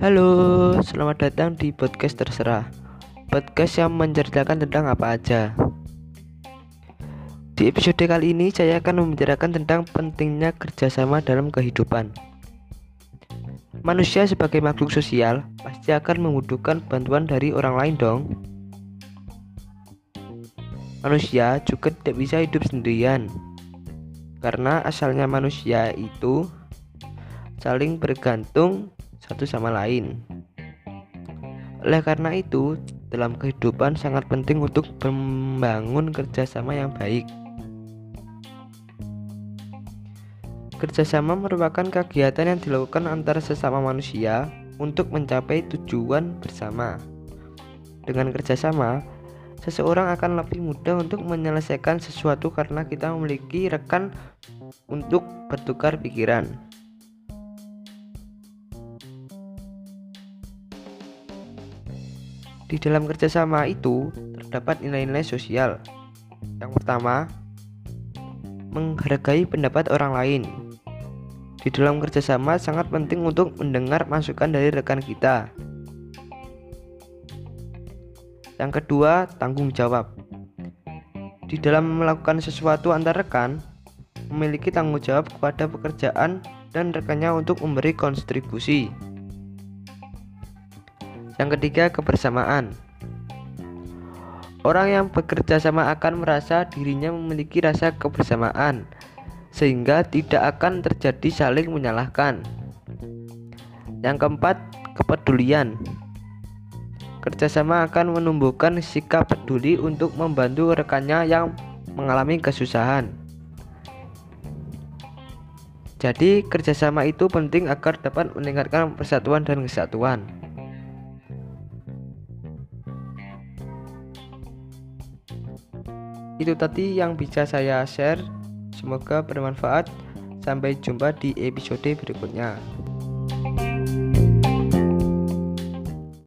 Halo, selamat datang di podcast terserah. Podcast yang menceritakan tentang apa aja. Di episode kali ini saya akan membicarakan tentang pentingnya kerjasama dalam kehidupan. Manusia sebagai makhluk sosial pasti akan membutuhkan bantuan dari orang lain dong. Manusia juga tidak bisa hidup sendirian. Karena asalnya manusia itu saling bergantung satu sama lain. Oleh karena itu, dalam kehidupan sangat penting untuk membangun kerjasama yang baik. Kerjasama merupakan kegiatan yang dilakukan antara sesama manusia untuk mencapai tujuan bersama. Dengan kerjasama, seseorang akan lebih mudah untuk menyelesaikan sesuatu karena kita memiliki rekan untuk bertukar pikiran. Di dalam kerjasama itu terdapat nilai-nilai sosial. Yang pertama, menghargai pendapat orang lain. Di dalam kerjasama sangat penting untuk mendengar masukan dari rekan kita. Yang kedua, tanggung jawab. Di dalam melakukan sesuatu antar rekan, memiliki tanggung jawab kepada pekerjaan dan rekannya untuk memberi kontribusi. Yang ketiga, kebersamaan. Orang yang bekerja sama akan merasa dirinya memiliki rasa kebersamaan, sehingga tidak akan terjadi saling menyalahkan. Yang keempat, kepedulian. Kerjasama akan menumbuhkan sikap peduli untuk membantu rekannya yang mengalami kesusahan. Jadi, kerjasama itu penting agar dapat meningkatkan persatuan dan kesatuan. Itu tadi yang bisa saya share. Semoga bermanfaat. Sampai jumpa di episode berikutnya.